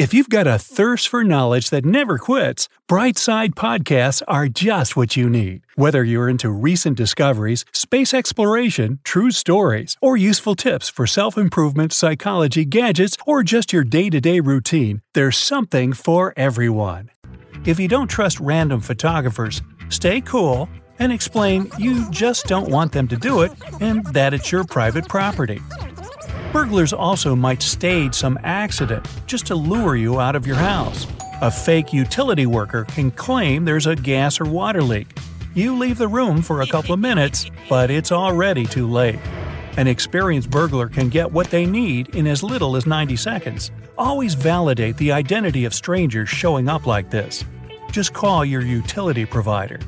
If you've got a thirst for knowledge that never quits, Brightside Podcasts are just what you need. Whether you're into recent discoveries, space exploration, true stories, or useful tips for self improvement, psychology, gadgets, or just your day to day routine, there's something for everyone. If you don't trust random photographers, stay cool and explain you just don't want them to do it and that it's your private property. Burglars also might stage some accident just to lure you out of your house. A fake utility worker can claim there's a gas or water leak. You leave the room for a couple of minutes, but it's already too late. An experienced burglar can get what they need in as little as 90 seconds. Always validate the identity of strangers showing up like this. Just call your utility provider.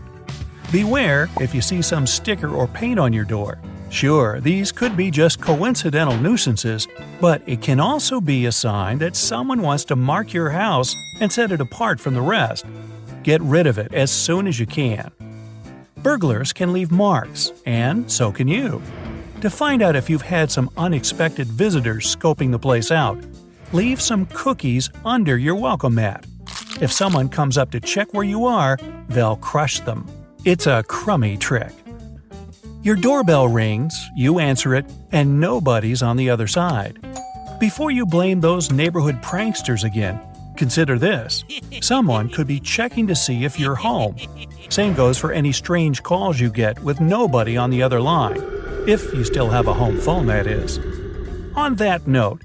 Beware if you see some sticker or paint on your door. Sure, these could be just coincidental nuisances, but it can also be a sign that someone wants to mark your house and set it apart from the rest. Get rid of it as soon as you can. Burglars can leave marks, and so can you. To find out if you've had some unexpected visitors scoping the place out, leave some cookies under your welcome mat. If someone comes up to check where you are, they'll crush them. It's a crummy trick. Your doorbell rings, you answer it, and nobody's on the other side. Before you blame those neighborhood pranksters again, consider this. Someone could be checking to see if you're home. Same goes for any strange calls you get with nobody on the other line. If you still have a home phone, that is. On that note,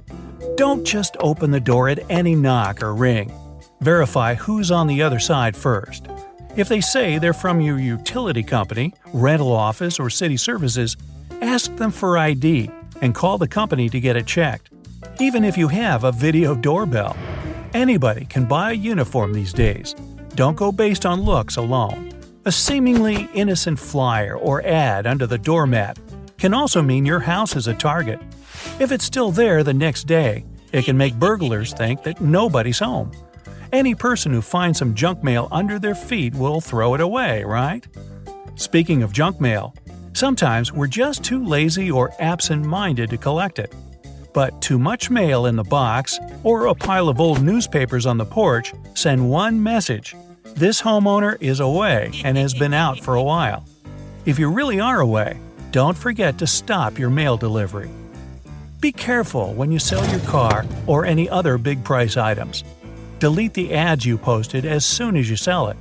don't just open the door at any knock or ring. Verify who's on the other side first. If they say they're from your utility company, rental office, or city services, ask them for ID and call the company to get it checked. Even if you have a video doorbell, anybody can buy a uniform these days. Don't go based on looks alone. A seemingly innocent flyer or ad under the doormat can also mean your house is a target. If it's still there the next day, it can make burglars think that nobody's home. Any person who finds some junk mail under their feet will throw it away, right? Speaking of junk mail, sometimes we're just too lazy or absent minded to collect it. But too much mail in the box or a pile of old newspapers on the porch send one message this homeowner is away and has been out for a while. If you really are away, don't forget to stop your mail delivery. Be careful when you sell your car or any other big price items. Delete the ads you posted as soon as you sell it.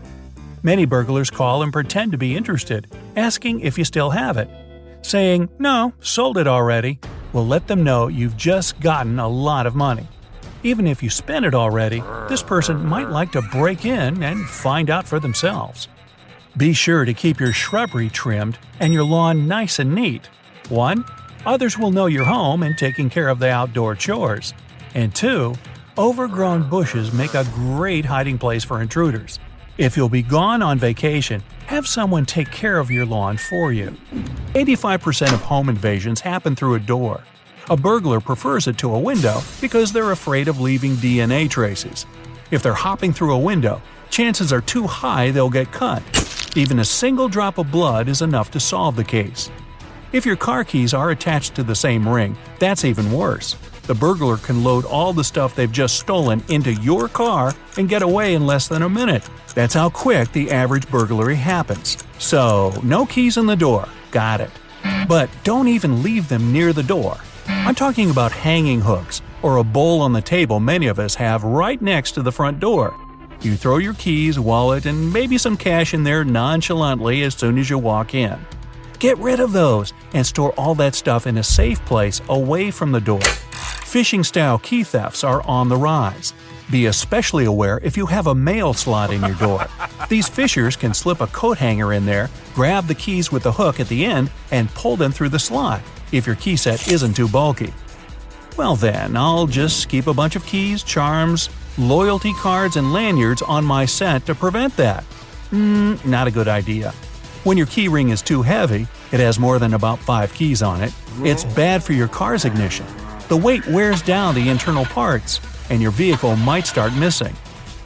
Many burglars call and pretend to be interested, asking if you still have it. Saying, no, sold it already, will let them know you've just gotten a lot of money. Even if you spent it already, this person might like to break in and find out for themselves. Be sure to keep your shrubbery trimmed and your lawn nice and neat. 1. Others will know you're home and taking care of the outdoor chores. And 2. Overgrown bushes make a great hiding place for intruders. If you'll be gone on vacation, have someone take care of your lawn for you. 85% of home invasions happen through a door. A burglar prefers it to a window because they're afraid of leaving DNA traces. If they're hopping through a window, chances are too high they'll get cut. Even a single drop of blood is enough to solve the case. If your car keys are attached to the same ring, that's even worse the burglar can load all the stuff they've just stolen into your car and get away in less than a minute. That's how quick the average burglary happens. So, no keys in the door. Got it. But don't even leave them near the door. I'm talking about hanging hooks or a bowl on the table many of us have right next to the front door. You throw your keys, wallet, and maybe some cash in there nonchalantly as soon as you walk in. Get rid of those and store all that stuff in a safe place away from the door. Fishing style key thefts are on the rise. Be especially aware if you have a mail slot in your door. These fishers can slip a coat hanger in there, grab the keys with the hook at the end, and pull them through the slot if your key set isn't too bulky. Well, then, I'll just keep a bunch of keys, charms, loyalty cards, and lanyards on my set to prevent that. Hmm, not a good idea. When your keyring is too heavy, it has more than about 5 keys on it, it's bad for your car's ignition. The weight wears down the internal parts, and your vehicle might start missing.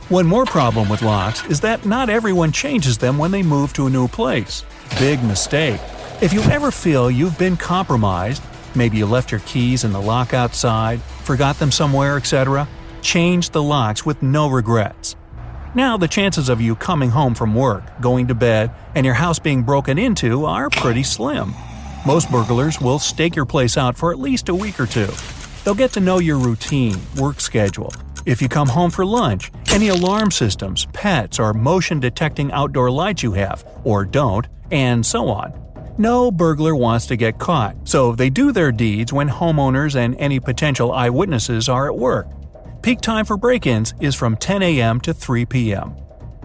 One more problem with locks is that not everyone changes them when they move to a new place. Big mistake. If you ever feel you've been compromised, maybe you left your keys in the lock outside, forgot them somewhere, etc., Change the locks with no regrets. Now, the chances of you coming home from work, going to bed, and your house being broken into are pretty slim. Most burglars will stake your place out for at least a week or two. They'll get to know your routine, work schedule, if you come home for lunch, any alarm systems, pets, or motion detecting outdoor lights you have, or don't, and so on. No burglar wants to get caught, so they do their deeds when homeowners and any potential eyewitnesses are at work. Peak time for break ins is from 10 a.m. to 3 p.m.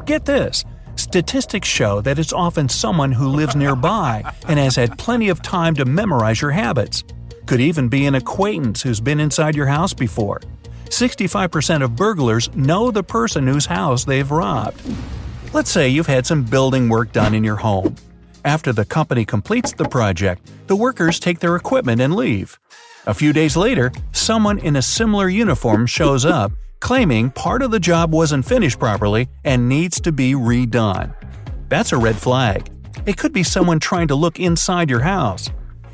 Get this statistics show that it's often someone who lives nearby and has had plenty of time to memorize your habits. Could even be an acquaintance who's been inside your house before. 65% of burglars know the person whose house they've robbed. Let's say you've had some building work done in your home. After the company completes the project, the workers take their equipment and leave. A few days later, someone in a similar uniform shows up, claiming part of the job wasn't finished properly and needs to be redone. That's a red flag. It could be someone trying to look inside your house.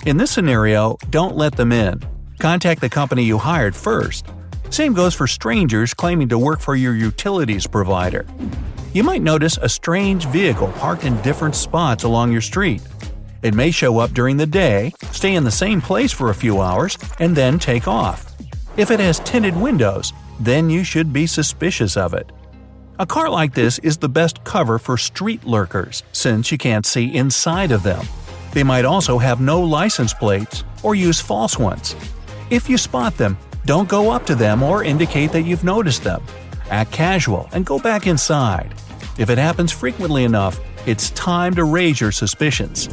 In this scenario, don't let them in. Contact the company you hired first. Same goes for strangers claiming to work for your utilities provider. You might notice a strange vehicle parked in different spots along your street. It may show up during the day, stay in the same place for a few hours, and then take off. If it has tinted windows, then you should be suspicious of it. A car like this is the best cover for street lurkers, since you can't see inside of them. They might also have no license plates or use false ones. If you spot them, don't go up to them or indicate that you've noticed them. Act casual and go back inside. If it happens frequently enough, it's time to raise your suspicions.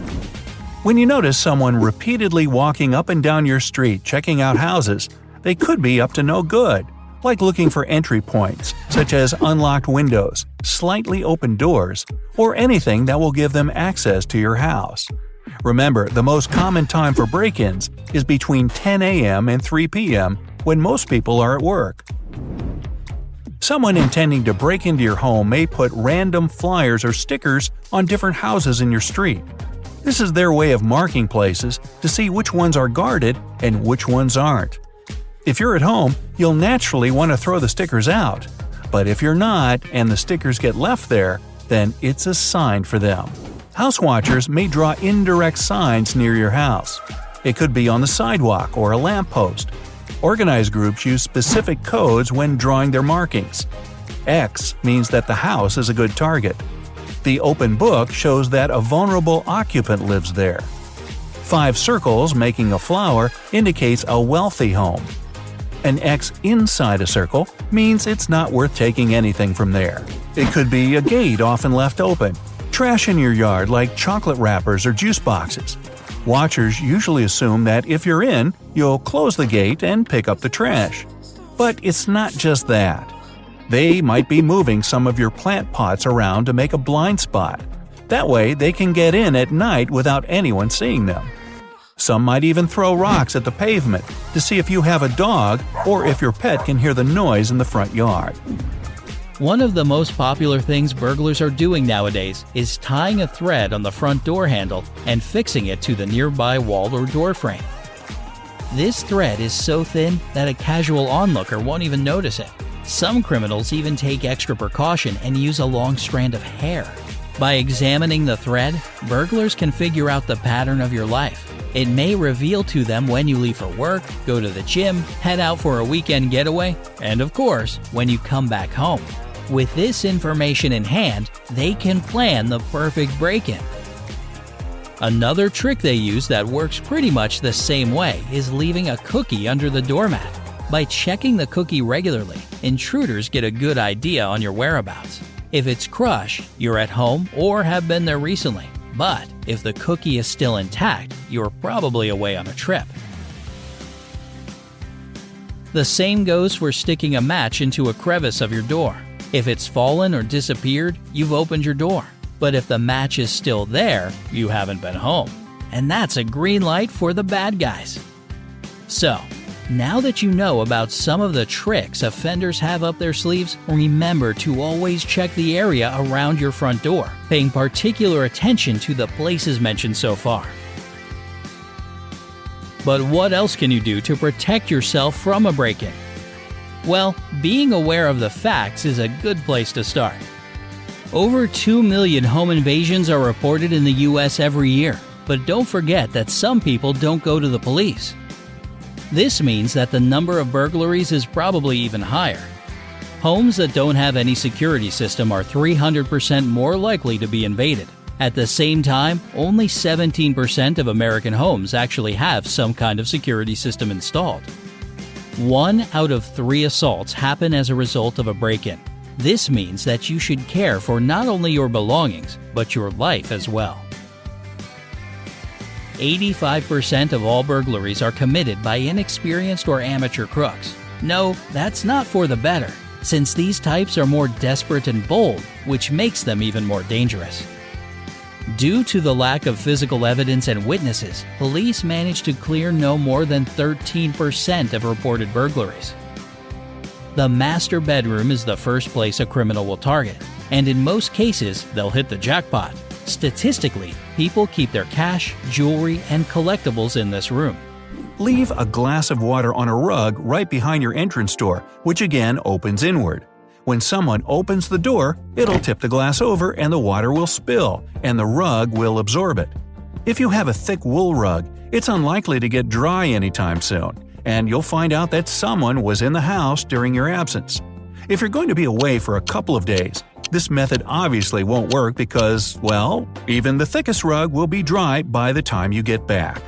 When you notice someone repeatedly walking up and down your street checking out houses, they could be up to no good, like looking for entry points, such as unlocked windows, slightly open doors, or anything that will give them access to your house. Remember, the most common time for break ins is between 10 a.m. and 3 p.m. when most people are at work. Someone intending to break into your home may put random flyers or stickers on different houses in your street. This is their way of marking places to see which ones are guarded and which ones aren't. If you're at home, you'll naturally want to throw the stickers out. But if you're not and the stickers get left there, then it's a sign for them. House watchers may draw indirect signs near your house. It could be on the sidewalk or a lamppost. Organized groups use specific codes when drawing their markings. X means that the house is a good target. The open book shows that a vulnerable occupant lives there. Five circles making a flower indicates a wealthy home. An X inside a circle means it's not worth taking anything from there. It could be a gate often left open, trash in your yard like chocolate wrappers or juice boxes. Watchers usually assume that if you're in, you'll close the gate and pick up the trash. But it's not just that. They might be moving some of your plant pots around to make a blind spot. That way, they can get in at night without anyone seeing them. Some might even throw rocks at the pavement to see if you have a dog or if your pet can hear the noise in the front yard. One of the most popular things burglars are doing nowadays is tying a thread on the front door handle and fixing it to the nearby wall or door frame. This thread is so thin that a casual onlooker won't even notice it. Some criminals even take extra precaution and use a long strand of hair. By examining the thread, burglars can figure out the pattern of your life. It may reveal to them when you leave for work, go to the gym, head out for a weekend getaway, and of course, when you come back home. With this information in hand, they can plan the perfect break in. Another trick they use that works pretty much the same way is leaving a cookie under the doormat. By checking the cookie regularly, intruders get a good idea on your whereabouts. If it's crushed, you're at home or have been there recently. But if the cookie is still intact, you're probably away on a trip. The same goes for sticking a match into a crevice of your door. If it's fallen or disappeared, you've opened your door. But if the match is still there, you haven't been home. And that's a green light for the bad guys. So, now that you know about some of the tricks offenders have up their sleeves, remember to always check the area around your front door, paying particular attention to the places mentioned so far. But what else can you do to protect yourself from a break in? Well, being aware of the facts is a good place to start. Over 2 million home invasions are reported in the US every year, but don't forget that some people don't go to the police. This means that the number of burglaries is probably even higher. Homes that don't have any security system are 300% more likely to be invaded. At the same time, only 17% of American homes actually have some kind of security system installed. One out of three assaults happen as a result of a break in. This means that you should care for not only your belongings, but your life as well. 85% of all burglaries are committed by inexperienced or amateur crooks. No, that's not for the better, since these types are more desperate and bold, which makes them even more dangerous. Due to the lack of physical evidence and witnesses, police managed to clear no more than 13% of reported burglaries. The master bedroom is the first place a criminal will target, and in most cases, they'll hit the jackpot. Statistically, people keep their cash, jewelry, and collectibles in this room. Leave a glass of water on a rug right behind your entrance door, which again opens inward. When someone opens the door, it'll tip the glass over and the water will spill, and the rug will absorb it. If you have a thick wool rug, it's unlikely to get dry anytime soon, and you'll find out that someone was in the house during your absence. If you're going to be away for a couple of days, this method obviously won't work because, well, even the thickest rug will be dry by the time you get back.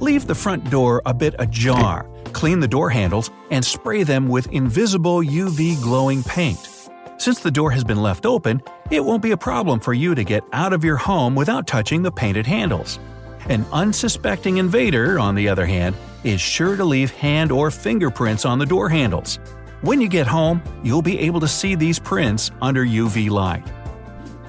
Leave the front door a bit ajar, clean the door handles, and spray them with invisible UV glowing paint. Since the door has been left open, it won't be a problem for you to get out of your home without touching the painted handles. An unsuspecting invader, on the other hand, is sure to leave hand or fingerprints on the door handles. When you get home, you'll be able to see these prints under UV light.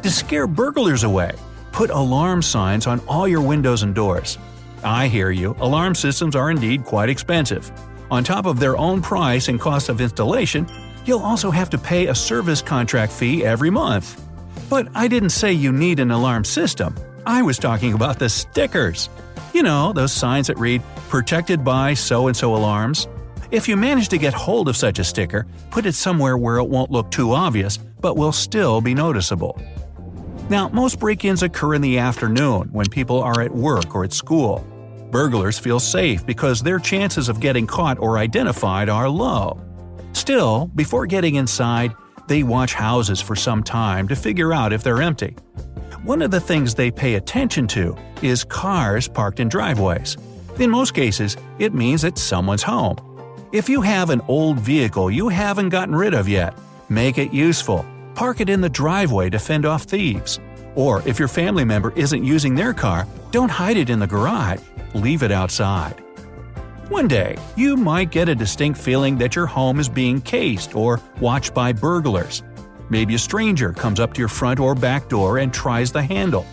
To scare burglars away, put alarm signs on all your windows and doors. I hear you, alarm systems are indeed quite expensive. On top of their own price and cost of installation, you'll also have to pay a service contract fee every month. But I didn't say you need an alarm system. I was talking about the stickers. You know, those signs that read, protected by so and so alarms. If you manage to get hold of such a sticker, put it somewhere where it won't look too obvious, but will still be noticeable. Now, most break ins occur in the afternoon when people are at work or at school. Burglars feel safe because their chances of getting caught or identified are low. Still, before getting inside, they watch houses for some time to figure out if they're empty. One of the things they pay attention to is cars parked in driveways. In most cases, it means that someone's home. If you have an old vehicle you haven't gotten rid of yet, make it useful. Park it in the driveway to fend off thieves. Or if your family member isn't using their car, don't hide it in the garage, leave it outside. One day, you might get a distinct feeling that your home is being cased or watched by burglars. Maybe a stranger comes up to your front or back door and tries the handle.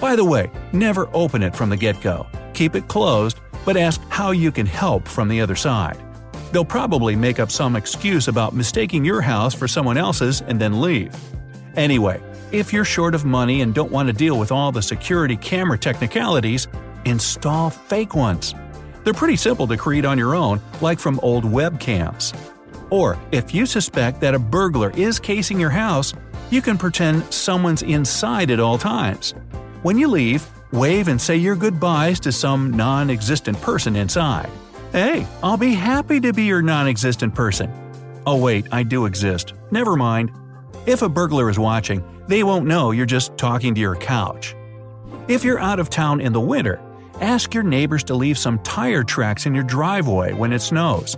By the way, never open it from the get go. Keep it closed, but ask how you can help from the other side. They'll probably make up some excuse about mistaking your house for someone else's and then leave. Anyway, if you're short of money and don't want to deal with all the security camera technicalities, install fake ones. They're pretty simple to create on your own, like from old webcams. Or, if you suspect that a burglar is casing your house, you can pretend someone's inside at all times. When you leave, wave and say your goodbyes to some non existent person inside. Hey, I'll be happy to be your non existent person. Oh, wait, I do exist. Never mind. If a burglar is watching, they won't know you're just talking to your couch. If you're out of town in the winter, ask your neighbors to leave some tire tracks in your driveway when it snows.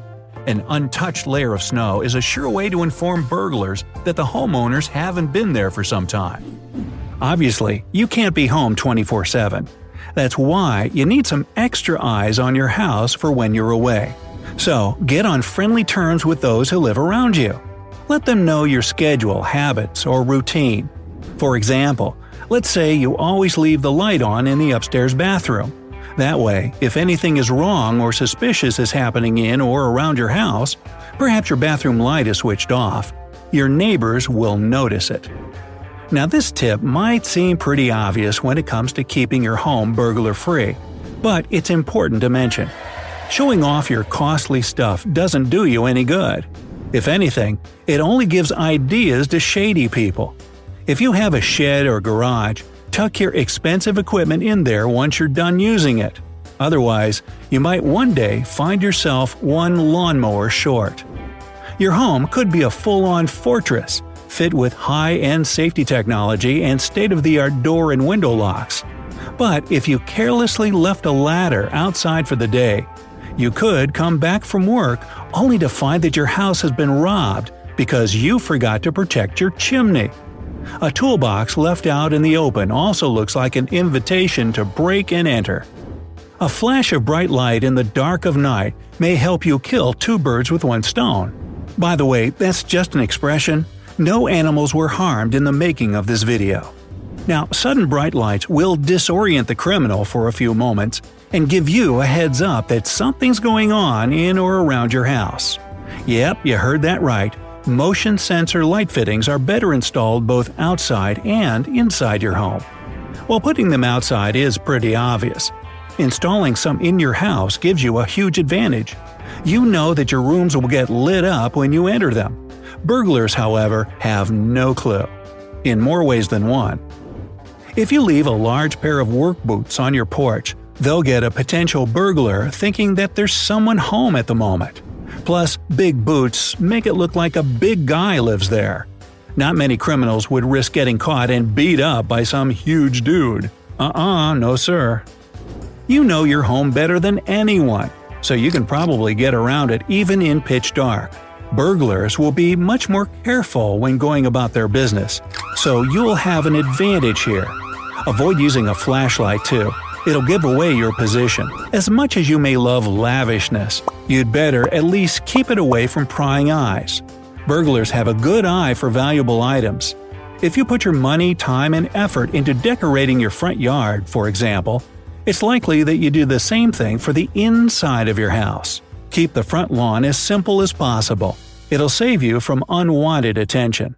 An untouched layer of snow is a sure way to inform burglars that the homeowners haven't been there for some time. Obviously, you can't be home 24 7. That's why you need some extra eyes on your house for when you're away. So, get on friendly terms with those who live around you. Let them know your schedule, habits, or routine. For example, let's say you always leave the light on in the upstairs bathroom. That way, if anything is wrong or suspicious is happening in or around your house, perhaps your bathroom light is switched off, your neighbors will notice it. Now, this tip might seem pretty obvious when it comes to keeping your home burglar free, but it's important to mention. Showing off your costly stuff doesn't do you any good. If anything, it only gives ideas to shady people. If you have a shed or garage, tuck your expensive equipment in there once you're done using it. Otherwise, you might one day find yourself one lawnmower short. Your home could be a full on fortress, fit with high end safety technology and state of the art door and window locks. But if you carelessly left a ladder outside for the day, you could come back from work only to find that your house has been robbed because you forgot to protect your chimney. A toolbox left out in the open also looks like an invitation to break and enter. A flash of bright light in the dark of night may help you kill two birds with one stone. By the way, that's just an expression. No animals were harmed in the making of this video. Now, sudden bright lights will disorient the criminal for a few moments and give you a heads up that something's going on in or around your house. Yep, you heard that right. Motion sensor light fittings are better installed both outside and inside your home. While putting them outside is pretty obvious, installing some in your house gives you a huge advantage. You know that your rooms will get lit up when you enter them. Burglars, however, have no clue. In more ways than one. If you leave a large pair of work boots on your porch, they'll get a potential burglar thinking that there's someone home at the moment. Plus, big boots make it look like a big guy lives there. Not many criminals would risk getting caught and beat up by some huge dude. Uh uh, no sir. You know your home better than anyone, so you can probably get around it even in pitch dark. Burglars will be much more careful when going about their business, so you'll have an advantage here. Avoid using a flashlight too. It'll give away your position. As much as you may love lavishness, you'd better at least keep it away from prying eyes. Burglars have a good eye for valuable items. If you put your money, time, and effort into decorating your front yard, for example, it's likely that you do the same thing for the inside of your house. Keep the front lawn as simple as possible. It'll save you from unwanted attention.